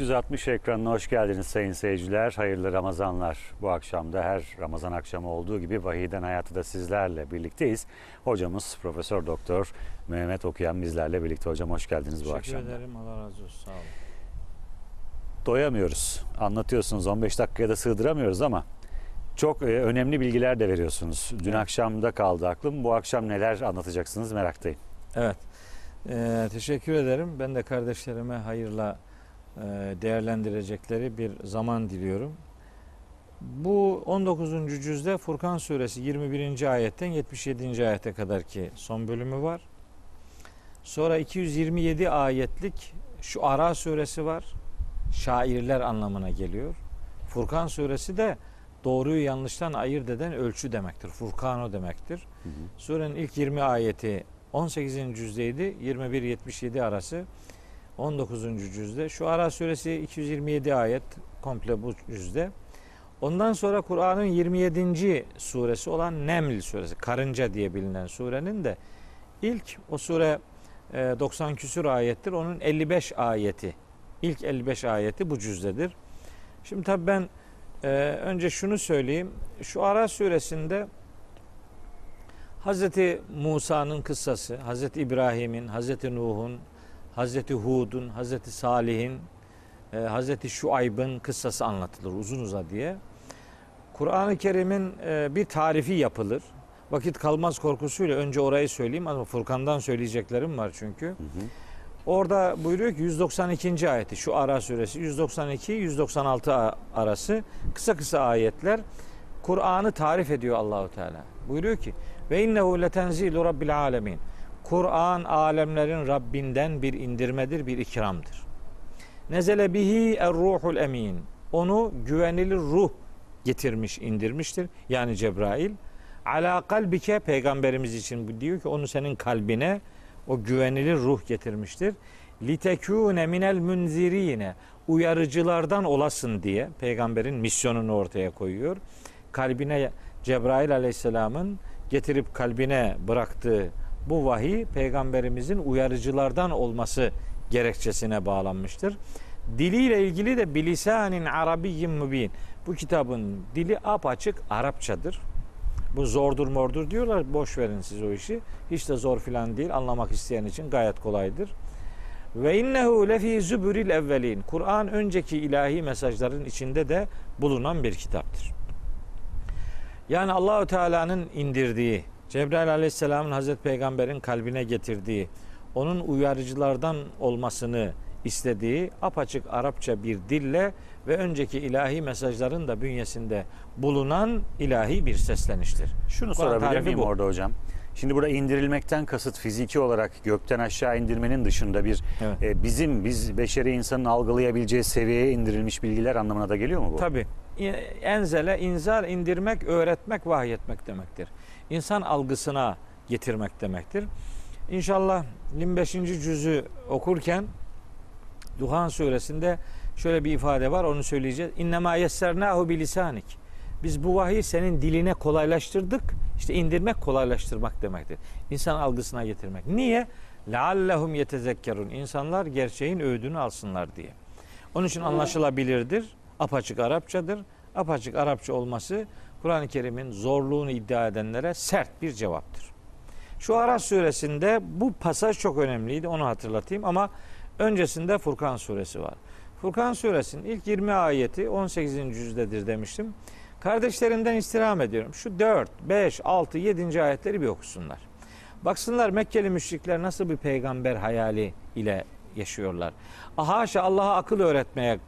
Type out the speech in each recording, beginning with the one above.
360 ekranına hoş geldiniz sayın seyirciler. Hayırlı Ramazanlar. Bu akşam da her Ramazan akşamı olduğu gibi Vahiyden Hayatı da sizlerle birlikteyiz. Hocamız Profesör Doktor Mehmet Okuyan bizlerle birlikte. Hocam hoş geldiniz bu Teşekkür akşam. da. ederim. Allah razı olsun. Sağ olun. Doyamıyoruz. Anlatıyorsunuz 15 dakikaya da sığdıramıyoruz ama çok e, önemli bilgiler de veriyorsunuz. Dün Evet. akşamda kaldı aklım. Bu akşam neler anlatacaksınız meraktayım. Evet. Ee, teşekkür ederim. Ben de kardeşlerime hayırla değerlendirecekleri bir zaman diliyorum. Bu 19. cüzde Furkan suresi 21. ayetten 77. ayete kadar ki son bölümü var. Sonra 227 ayetlik şu Ara suresi var. Şairler anlamına geliyor. Furkan suresi de doğruyu yanlıştan ayırt eden ölçü demektir. Furkano demektir. Surenin ilk 20 ayeti 18. cüzdeydi. 21-77 arası 19. cüzde. Şu Ara suresi 227 ayet komple bu cüzde. Ondan sonra Kur'an'ın 27. suresi olan Neml suresi, karınca diye bilinen surenin de ilk o sure e, 90 küsur ayettir. Onun 55 ayeti, ilk 55 ayeti bu cüzdedir. Şimdi tabii ben e, önce şunu söyleyeyim. Şu Ara suresinde Hazreti Musa'nın kıssası, Hazreti İbrahim'in, Hazreti Nuh'un, Hazreti Hud'un, Hazreti Salih'in, e, Hazreti Şuayb'ın kıssası anlatılır uzun uzadıya. Kur'an-ı Kerim'in e, bir tarifi yapılır. Vakit kalmaz korkusuyla önce orayı söyleyeyim ama Furkan'dan söyleyeceklerim var çünkü. Orada buyuruyor ki 192. ayeti şu Ara suresi 192 196 a- arası kısa kısa ayetler Kur'an'ı tarif ediyor Allahu Teala. Buyuruyor ki ve innehu letenzilu rabbil alemin. Kur'an alemlerin Rabbinden bir indirmedir, bir ikramdır. Nezele bihi er-ruhul emin. Onu güvenilir ruh getirmiş, indirmiştir. Yani Cebrail. Ala kalbike peygamberimiz için diyor ki onu senin kalbine o güvenilir ruh getirmiştir. Litekûne minel münzirine uyarıcılardan olasın diye peygamberin misyonunu ortaya koyuyor. Kalbine Cebrail aleyhisselamın getirip kalbine bıraktığı bu vahiy peygamberimizin uyarıcılardan olması gerekçesine bağlanmıştır. Diliyle ilgili de bilisanin arabiyyin mübin. Bu kitabın dili apaçık Arapçadır. Bu zordur mordur diyorlar. Boş verin siz o işi. Hiç de zor filan değil. Anlamak isteyen için gayet kolaydır. Ve innehu lefi zübüril evvelin. Kur'an önceki ilahi mesajların içinde de bulunan bir kitaptır. Yani Allahü Teala'nın indirdiği, Cebrail Aleyhisselam'ın Hazreti Peygamber'in kalbine getirdiği, onun uyarıcılardan olmasını istediği apaçık Arapça bir dille ve önceki ilahi mesajların da bünyesinde bulunan ilahi bir sesleniştir. Şunu Kur'an sorabilir miyim bu. orada hocam? Şimdi burada indirilmekten kasıt fiziki olarak gökten aşağı indirmenin dışında bir Evet. e, bizim biz beşeri insanın algılayabileceği seviyeye indirilmiş bilgiler anlamına da geliyor mu bu? Tabi. Enzele, inzal, indirmek, öğretmek, vahyetmek demektir insan algısına getirmek demektir. İnşallah 25. cüzü okurken Duhan suresinde şöyle bir ifade var onu söyleyeceğiz. İnnemâ yessernahu bilisanik. Biz bu vahiyi senin diline kolaylaştırdık. İşte indirmek kolaylaştırmak demektir. İnsan algısına getirmek. Niye? Leallehum yetezekkerun. İnsanlar gerçeğin öğüdünü alsınlar diye. Onun için anlaşılabilirdir. Apaçık Arapçadır. Apaçık Arapça olması Kur'an-ı Kerim'in zorluğunu iddia edenlere sert bir cevaptır. Şu Araf suresinde bu pasaj çok önemliydi. Onu hatırlatayım ama öncesinde Furkan suresi var. Furkan suresinin ilk 20 ayeti 18. cüzdedir demiştim. Kardeşlerimden istirham ediyorum. Şu 4, 5, 6, 7. ayetleri bir okusunlar. Baksınlar Mekkeli müşrikler nasıl bir peygamber hayali ile yaşıyorlar. Haşa Allah'a akıl öğretmeye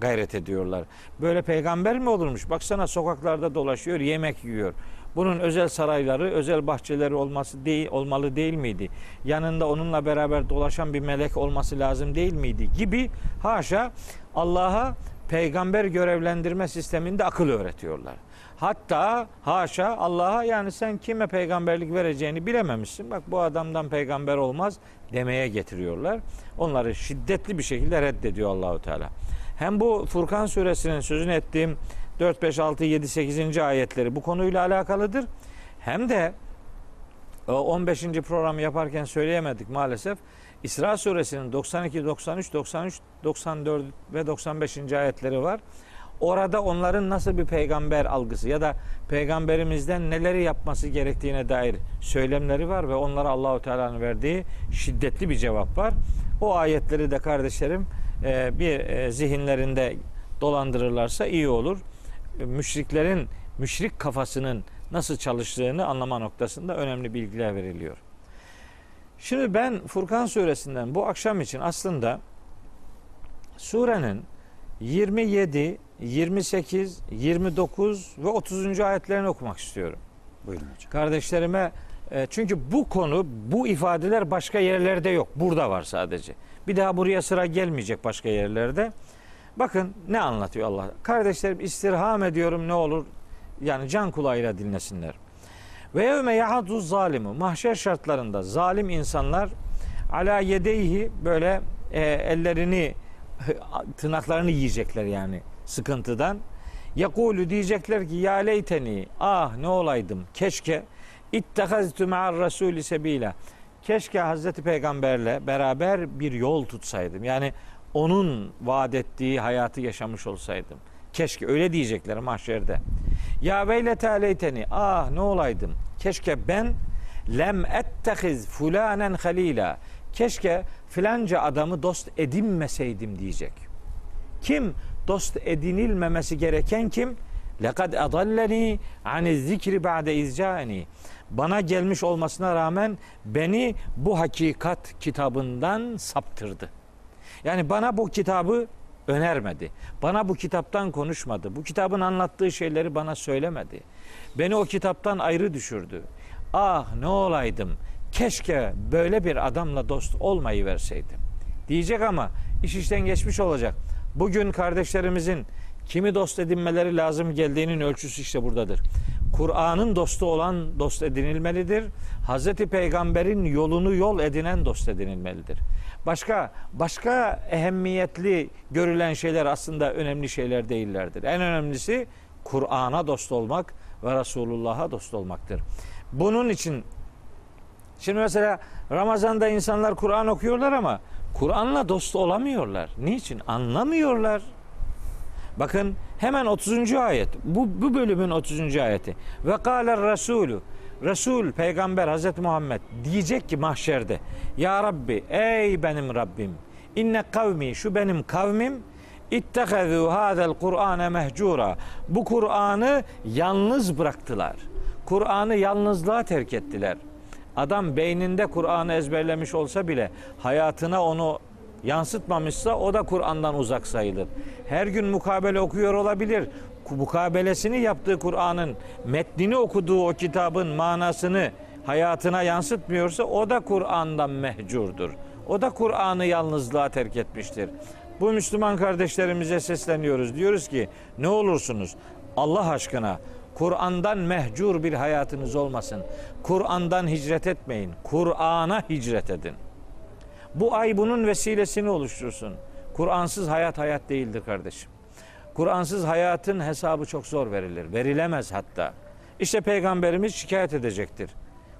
gayret ediyorlar. Böyle peygamber mi olurmuş? Baksana sokaklarda dolaşıyor, yemek yiyor. Bunun özel sarayları, özel bahçeleri olması değil olmalı değil miydi? Yanında onunla beraber dolaşan bir melek olması lazım değil miydi? Gibi haşa Allah'a peygamber görevlendirme sisteminde akıl öğretiyorlar. Hatta haşa Allah'a yani sen kime peygamberlik vereceğini bilememişsin. Bak bu adamdan peygamber olmaz demeye getiriyorlar. Onları şiddetli bir şekilde reddediyor Allahu Teala. Hem bu Furkan suresinin sözünü ettiğim 4 5 6 7 8. ayetleri bu konuyla alakalıdır. Hem de o 15. programı yaparken söyleyemedik maalesef. İsra suresinin 92, 93, 93, 94 ve 95. ayetleri var. Orada onların nasıl bir peygamber algısı ya da peygamberimizden neleri yapması gerektiğine dair söylemleri var ve onlara Allahu Teala'nın verdiği şiddetli bir cevap var. O ayetleri de kardeşlerim e, bir e, zihinlerinde dolandırırlarsa iyi olur. E, Müşriklerin müşrik kafasının nasıl çalıştığını anlama noktasında önemli bilgiler veriliyor. Şimdi ben Furkan suresinden bu akşam için aslında surenin 27, 28, 29 ve 30. ayetlerini okumak istiyorum. Buyurun hocam. Kardeşlerime e, çünkü bu konu, bu ifadeler başka yerlerde yok. Burada var sadece. Bir daha buraya sıra gelmeyecek başka yerlerde. Bakın ne anlatıyor Allah. Kardeşlerim istirham ediyorum ne olur yani can kulağıyla dinlesinler. Ve yevme yahadu zalimu mahşer şartlarında zalim insanlar ala yedeyhi böyle e, ellerini tırnaklarını yiyecekler yani sıkıntıdan. Yakulu diyecekler ki ya leyteni ah ne olaydım keşke ittehaztu ma'ar rasulü sebila keşke Hazreti Peygamberle beraber bir yol tutsaydım. Yani onun vaat ettiği hayatı yaşamış olsaydım. Keşke öyle diyecekler mahşerde. Ya veylete aleyteni ah ne olaydım. Keşke ben lem ettehiz fulanen halila. Keşke filanca adamı dost edinmeseydim diyecek. Kim dost edinilmemesi gereken kim? Lekad adalleni ani zikri ba'de izcani. Bana gelmiş olmasına rağmen beni bu hakikat kitabından saptırdı. Yani bana bu kitabı önermedi. Bana bu kitaptan konuşmadı. Bu kitabın anlattığı şeyleri bana söylemedi. Beni o kitaptan ayrı düşürdü. Ah ne olaydım. Keşke böyle bir adamla dost olmayı verseydim. Diyecek ama iş işten geçmiş olacak. Bugün kardeşlerimizin kimi dost edinmeleri lazım geldiğinin ölçüsü işte buradadır. Kur'an'ın dostu olan dost edinilmelidir. Hazreti Peygamber'in yolunu yol edinen dost edinilmelidir. Başka başka ehemmiyetli görülen şeyler aslında önemli şeyler değillerdir. En önemlisi Kur'an'a dost olmak ve Resulullah'a dost olmaktır. Bunun için şimdi mesela Ramazan'da insanlar Kur'an okuyorlar ama Kur'an'la dost olamıyorlar. Niçin? Anlamıyorlar. Bakın hemen 30. ayet. Bu, bu bölümün 30. ayeti. Ve kâler Resulü. Resul, peygamber Hazreti Muhammed diyecek ki mahşerde. Ya Rabbi, ey benim Rabbim. İnne kavmi, şu benim kavmim. İttehezû hâzel Kur'âne mehcura. Bu Kur'an'ı yalnız bıraktılar. Kur'an'ı yalnızlığa terk ettiler. Adam beyninde Kur'an'ı ezberlemiş olsa bile hayatına onu yansıtmamışsa o da Kur'an'dan uzak sayılır. Her gün mukabele okuyor olabilir. Mukabelesini yaptığı Kur'an'ın metnini okuduğu o kitabın manasını hayatına yansıtmıyorsa o da Kur'an'dan mehcurdur. O da Kur'an'ı yalnızlığa terk etmiştir. Bu Müslüman kardeşlerimize sesleniyoruz. Diyoruz ki ne olursunuz Allah aşkına Kur'an'dan mehcur bir hayatınız olmasın. Kur'an'dan hicret etmeyin. Kur'an'a hicret edin. Bu ay bunun vesilesini oluştursun. Kur'ansız hayat hayat değildir kardeşim. Kur'ansız hayatın hesabı çok zor verilir. Verilemez hatta. İşte peygamberimiz şikayet edecektir.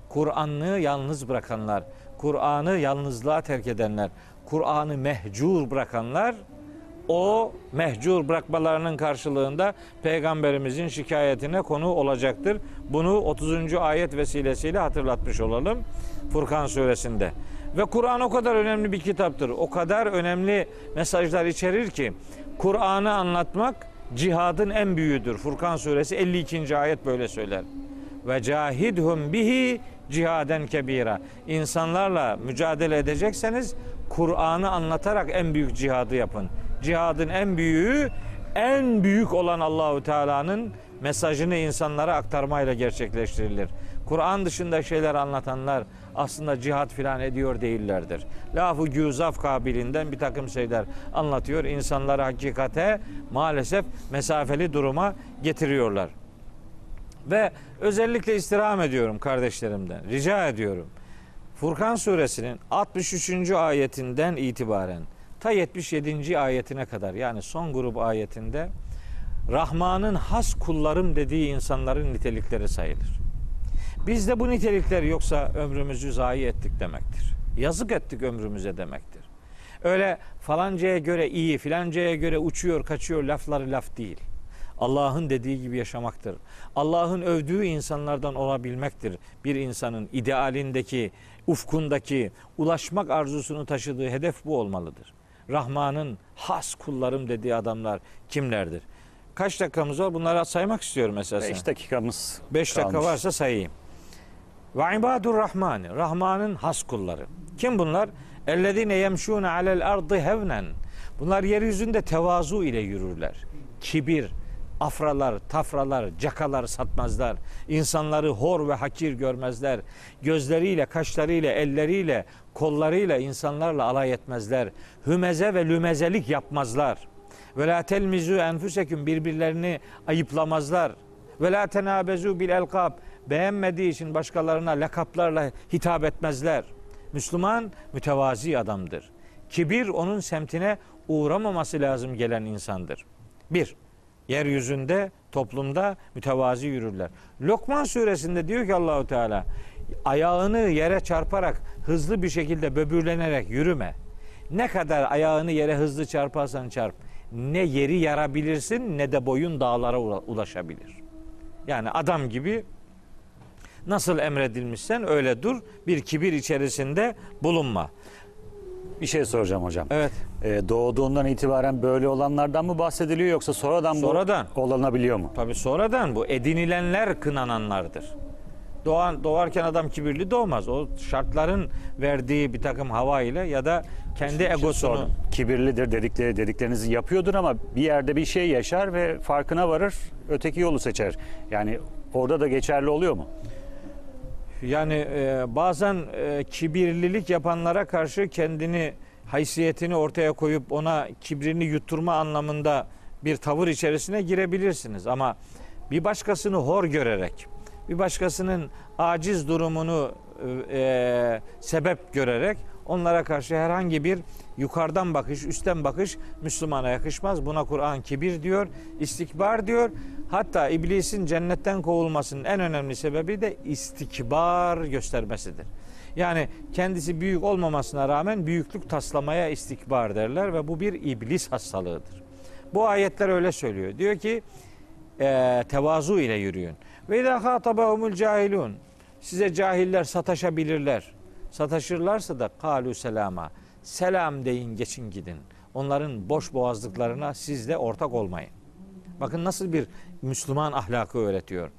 Kur'an'ı yalnız bırakanlar, Kur'an'ı yalnızlığa terk edenler, Kur'an'ı mehcur bırakanlar o mehcur bırakmalarının karşılığında peygamberimizin şikayetine konu olacaktır. Bunu 30. ayet vesilesiyle hatırlatmış olalım Furkan suresinde. Ve Kur'an o kadar önemli bir kitaptır. O kadar önemli mesajlar içerir ki Kur'an'ı anlatmak cihadın en büyüğüdür. Furkan suresi 52. ayet böyle söyler. Ve cahidhum bihi cihaden kebira. İnsanlarla mücadele edecekseniz Kur'an'ı anlatarak en büyük cihadı yapın. Cihadın en büyüğü en büyük olan Allahu Teala'nın mesajını insanlara aktarmayla gerçekleştirilir. Kur'an dışında şeyler anlatanlar aslında cihat filan ediyor değillerdir. Lafı güzaf kabilinden bir takım şeyler anlatıyor. İnsanları hakikate maalesef mesafeli duruma getiriyorlar. Ve özellikle istirham ediyorum kardeşlerimden. Rica ediyorum. Furkan suresinin 63. ayetinden itibaren ta 77. ayetine kadar yani son grup ayetinde Rahman'ın has kullarım dediği insanların nitelikleri sayılır. Bizde bu nitelikler yoksa ömrümüzü zayi ettik demektir. Yazık ettik ömrümüze demektir. Öyle falancaya göre iyi, filancaya göre uçuyor, kaçıyor lafları laf değil. Allah'ın dediği gibi yaşamaktır. Allah'ın övdüğü insanlardan olabilmektir. Bir insanın idealindeki, ufkundaki, ulaşmak arzusunu taşıdığı hedef bu olmalıdır. Rahman'ın has kullarım dediği adamlar kimlerdir? Kaç dakikamız var? Bunları saymak istiyorum esasen. 5 dakikamız 5 dakika varsa sayayım. Ve ibadur rahmani. Rahman'ın has kulları. Kim bunlar? Ellezine yemşûne alel ardı hevnen. Bunlar yeryüzünde tevazu ile yürürler. Kibir, afralar, tafralar, cakalar satmazlar. İnsanları hor ve hakir görmezler. Gözleriyle, kaşlarıyla, elleriyle, kollarıyla insanlarla alay etmezler. Hümeze ve lümezelik yapmazlar. Ve la telmizu enfuseküm birbirlerini ayıplamazlar. Ve la tenabezu bil elkab beğenmediği için başkalarına lakaplarla hitap etmezler. Müslüman mütevazi adamdır. Kibir onun semtine uğramaması lazım gelen insandır. Bir, yeryüzünde, toplumda mütevazi yürürler. Lokman suresinde diyor ki Allahu Teala, ayağını yere çarparak hızlı bir şekilde böbürlenerek yürüme. Ne kadar ayağını yere hızlı çarparsan çarp, ne yeri yarabilirsin ne de boyun dağlara ula- ulaşabilir. Yani adam gibi nasıl emredilmişsen öyle dur. Bir kibir içerisinde bulunma. Bir şey soracağım hocam. Evet. Ee, doğduğundan itibaren böyle olanlardan mı bahsediliyor yoksa sonradan, Sonradan. bu olanabiliyor mu? Tabi sonradan bu edinilenler kınananlardır. Doğan, doğarken adam kibirli doğmaz. O şartların verdiği bir takım hava ile ya da kendi egosunu. Kibirlidir dedikleri dediklerinizi yapıyordur ama bir yerde bir şey yaşar ve farkına varır, öteki yolu seçer. Yani orada da geçerli oluyor mu? Yani e, bazen e, kibirlilik yapanlara karşı kendini haysiyetini ortaya koyup ona kibrini yutturma anlamında bir tavır içerisine girebilirsiniz ama bir başkasını hor görerek bir başkasının aciz durumunu e, e, sebep görerek onlara karşı herhangi bir yukarıdan bakış, üstten bakış Müslümana yakışmaz. Buna Kur'an kibir diyor, istikbar diyor. Hatta iblisin cennetten kovulmasının en önemli sebebi de istikbar göstermesidir. Yani kendisi büyük olmamasına rağmen büyüklük taslamaya istikbar derler ve bu bir iblis hastalığıdır. Bu ayetler öyle söylüyor. Diyor ki e, tevazu ile yürüyün. Ve idâ hâtabahumul cahilun. Size cahiller sataşabilirler. Sataşırlarsa da kalu selama. Selam deyin geçin gidin. Onların boş boğazlıklarına siz de ortak olmayın. Bakın nasıl bir Müslüman ahlakı öğretiyor.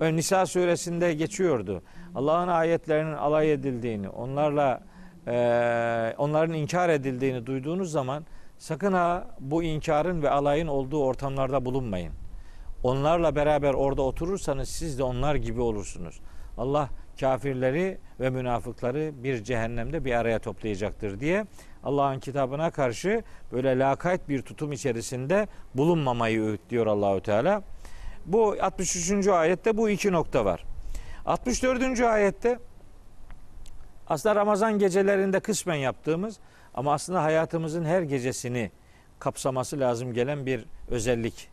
Nisa suresinde geçiyordu. Allah'ın ayetlerinin alay edildiğini, onlarla e, onların inkar edildiğini duyduğunuz zaman sakın ha bu inkarın ve alayın olduğu ortamlarda bulunmayın. Onlarla beraber orada oturursanız siz de onlar gibi olursunuz. Allah kafirleri ve münafıkları bir cehennemde bir araya toplayacaktır diye Allah'ın kitabına karşı böyle lakayt bir tutum içerisinde bulunmamayı öğütlüyor Allahü Teala. Bu 63. ayette bu iki nokta var. 64. ayette aslında Ramazan gecelerinde kısmen yaptığımız ama aslında hayatımızın her gecesini kapsaması lazım gelen bir özellik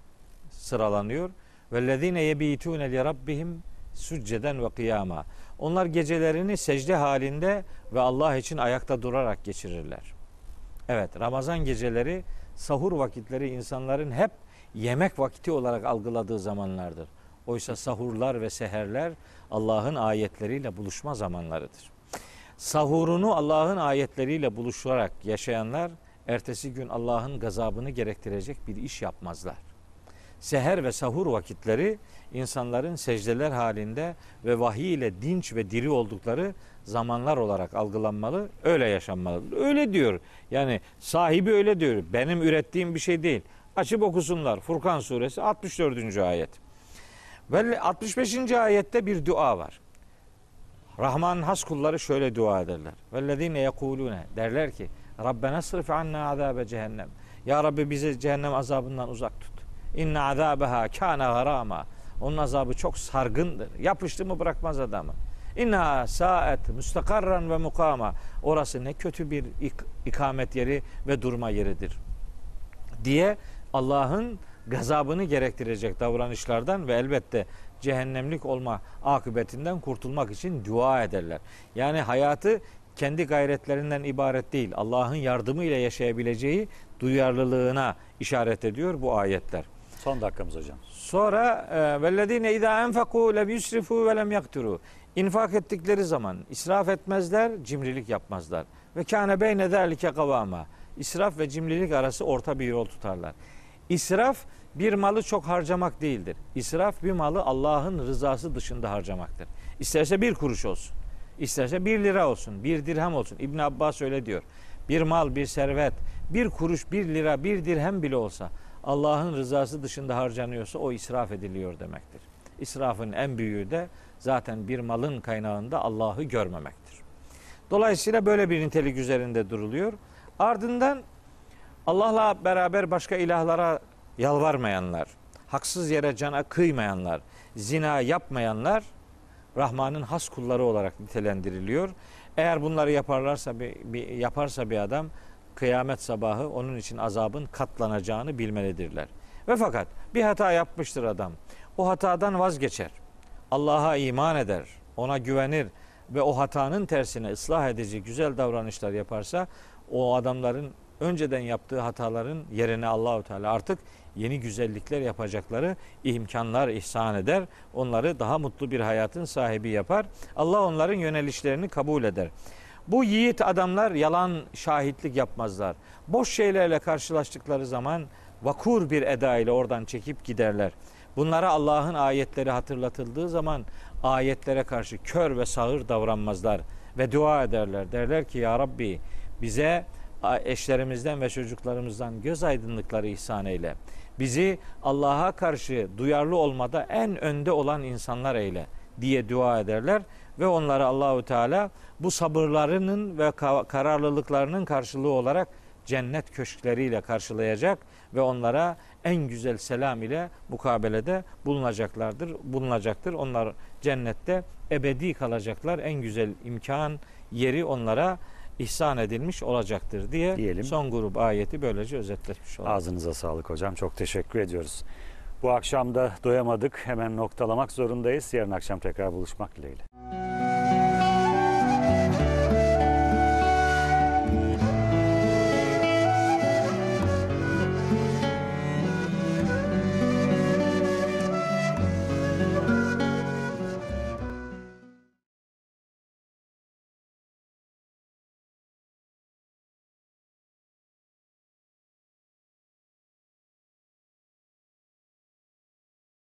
sıralanıyor. Vellezine yebitune li rabbihim succeden ve kıyama. Onlar gecelerini secde halinde ve Allah için ayakta durarak geçirirler. Evet, Ramazan geceleri sahur vakitleri insanların hep yemek vakti olarak algıladığı zamanlardır. Oysa sahurlar ve seherler Allah'ın ayetleriyle buluşma zamanlarıdır. Sahurunu Allah'ın ayetleriyle buluşarak yaşayanlar ertesi gün Allah'ın gazabını gerektirecek bir iş yapmazlar. Seher ve sahur vakitleri insanların secdeler halinde ve vahiy ile dinç ve diri oldukları zamanlar olarak algılanmalı, öyle yaşanmalıdır. Öyle diyor. Yani sahibi öyle diyor. Benim ürettiğim bir şey değil. Açıp okusunlar. Furkan suresi 64. ayet. Ve 65. ayette bir dua var. Rahman'ın has kulları şöyle dua ederler. Vellezine yekulune derler ki Rabbena sırf anna azabe cehennem. Ya Rabbi bizi cehennem azabından uzak. İnne azabeha kana garama. Onun azabı çok sargındır. Yapıştı mı bırakmaz adamı. İnna saat müstakarran ve mukama. Orası ne kötü bir ik- ikamet yeri ve durma yeridir. Diye Allah'ın gazabını gerektirecek davranışlardan ve elbette cehennemlik olma akıbetinden kurtulmak için dua ederler. Yani hayatı kendi gayretlerinden ibaret değil. Allah'ın yardımıyla yaşayabileceği duyarlılığına işaret ediyor bu ayetler. Son dakikamız hocam. Sonra e, vellezine izâ enfekû lem yusrifû ve lem yakturu. İnfak ettikleri zaman israf etmezler, cimrilik yapmazlar. Ve kâne beyne zâlike kavâma. İsraf ve cimrilik arası orta bir yol tutarlar. İsraf bir malı çok harcamak değildir. İsraf bir malı Allah'ın rızası dışında harcamaktır. İsterse bir kuruş olsun. isterse bir lira olsun, bir dirhem olsun. İbn Abbas öyle diyor. Bir mal, bir servet, bir kuruş, bir lira, bir dirhem bile olsa Allah'ın rızası dışında harcanıyorsa o israf ediliyor demektir. İsrafın en büyüğü de zaten bir malın kaynağında Allah'ı görmemektir. Dolayısıyla böyle bir nitelik üzerinde duruluyor. Ardından Allah'la beraber başka ilahlara yalvarmayanlar, haksız yere cana kıymayanlar, zina yapmayanlar Rahman'ın has kulları olarak nitelendiriliyor. Eğer bunları yaparlarsa bir, bir yaparsa bir adam kıyamet sabahı onun için azabın katlanacağını bilmelidirler. Ve fakat bir hata yapmıştır adam. O hatadan vazgeçer. Allah'a iman eder, ona güvenir ve o hatanın tersine ıslah edici güzel davranışlar yaparsa o adamların önceden yaptığı hataların yerine Allahu Teala artık yeni güzellikler yapacakları imkanlar ihsan eder. Onları daha mutlu bir hayatın sahibi yapar. Allah onların yönelişlerini kabul eder. Bu yiğit adamlar yalan şahitlik yapmazlar. Boş şeylerle karşılaştıkları zaman vakur bir eda ile oradan çekip giderler. Bunlara Allah'ın ayetleri hatırlatıldığı zaman ayetlere karşı kör ve sağır davranmazlar ve dua ederler. Derler ki ya Rabbi bize eşlerimizden ve çocuklarımızdan göz aydınlıkları ihsan eyle. Bizi Allah'a karşı duyarlı olmada en önde olan insanlar eyle diye dua ederler ve onları Allahu Teala bu sabırlarının ve kararlılıklarının karşılığı olarak cennet köşkleriyle karşılayacak ve onlara en güzel selam ile mukabelede bulunacaklardır. Bulunacaktır. Onlar cennette ebedi kalacaklar. En güzel imkan yeri onlara ihsan edilmiş olacaktır diye Diyelim. son grup ayeti böylece özetlemiş olalım. Ağzınıza sağlık hocam. Çok teşekkür ediyoruz. Bu akşam da doyamadık. Hemen noktalamak zorundayız. Yarın akşam tekrar buluşmak dileğiyle.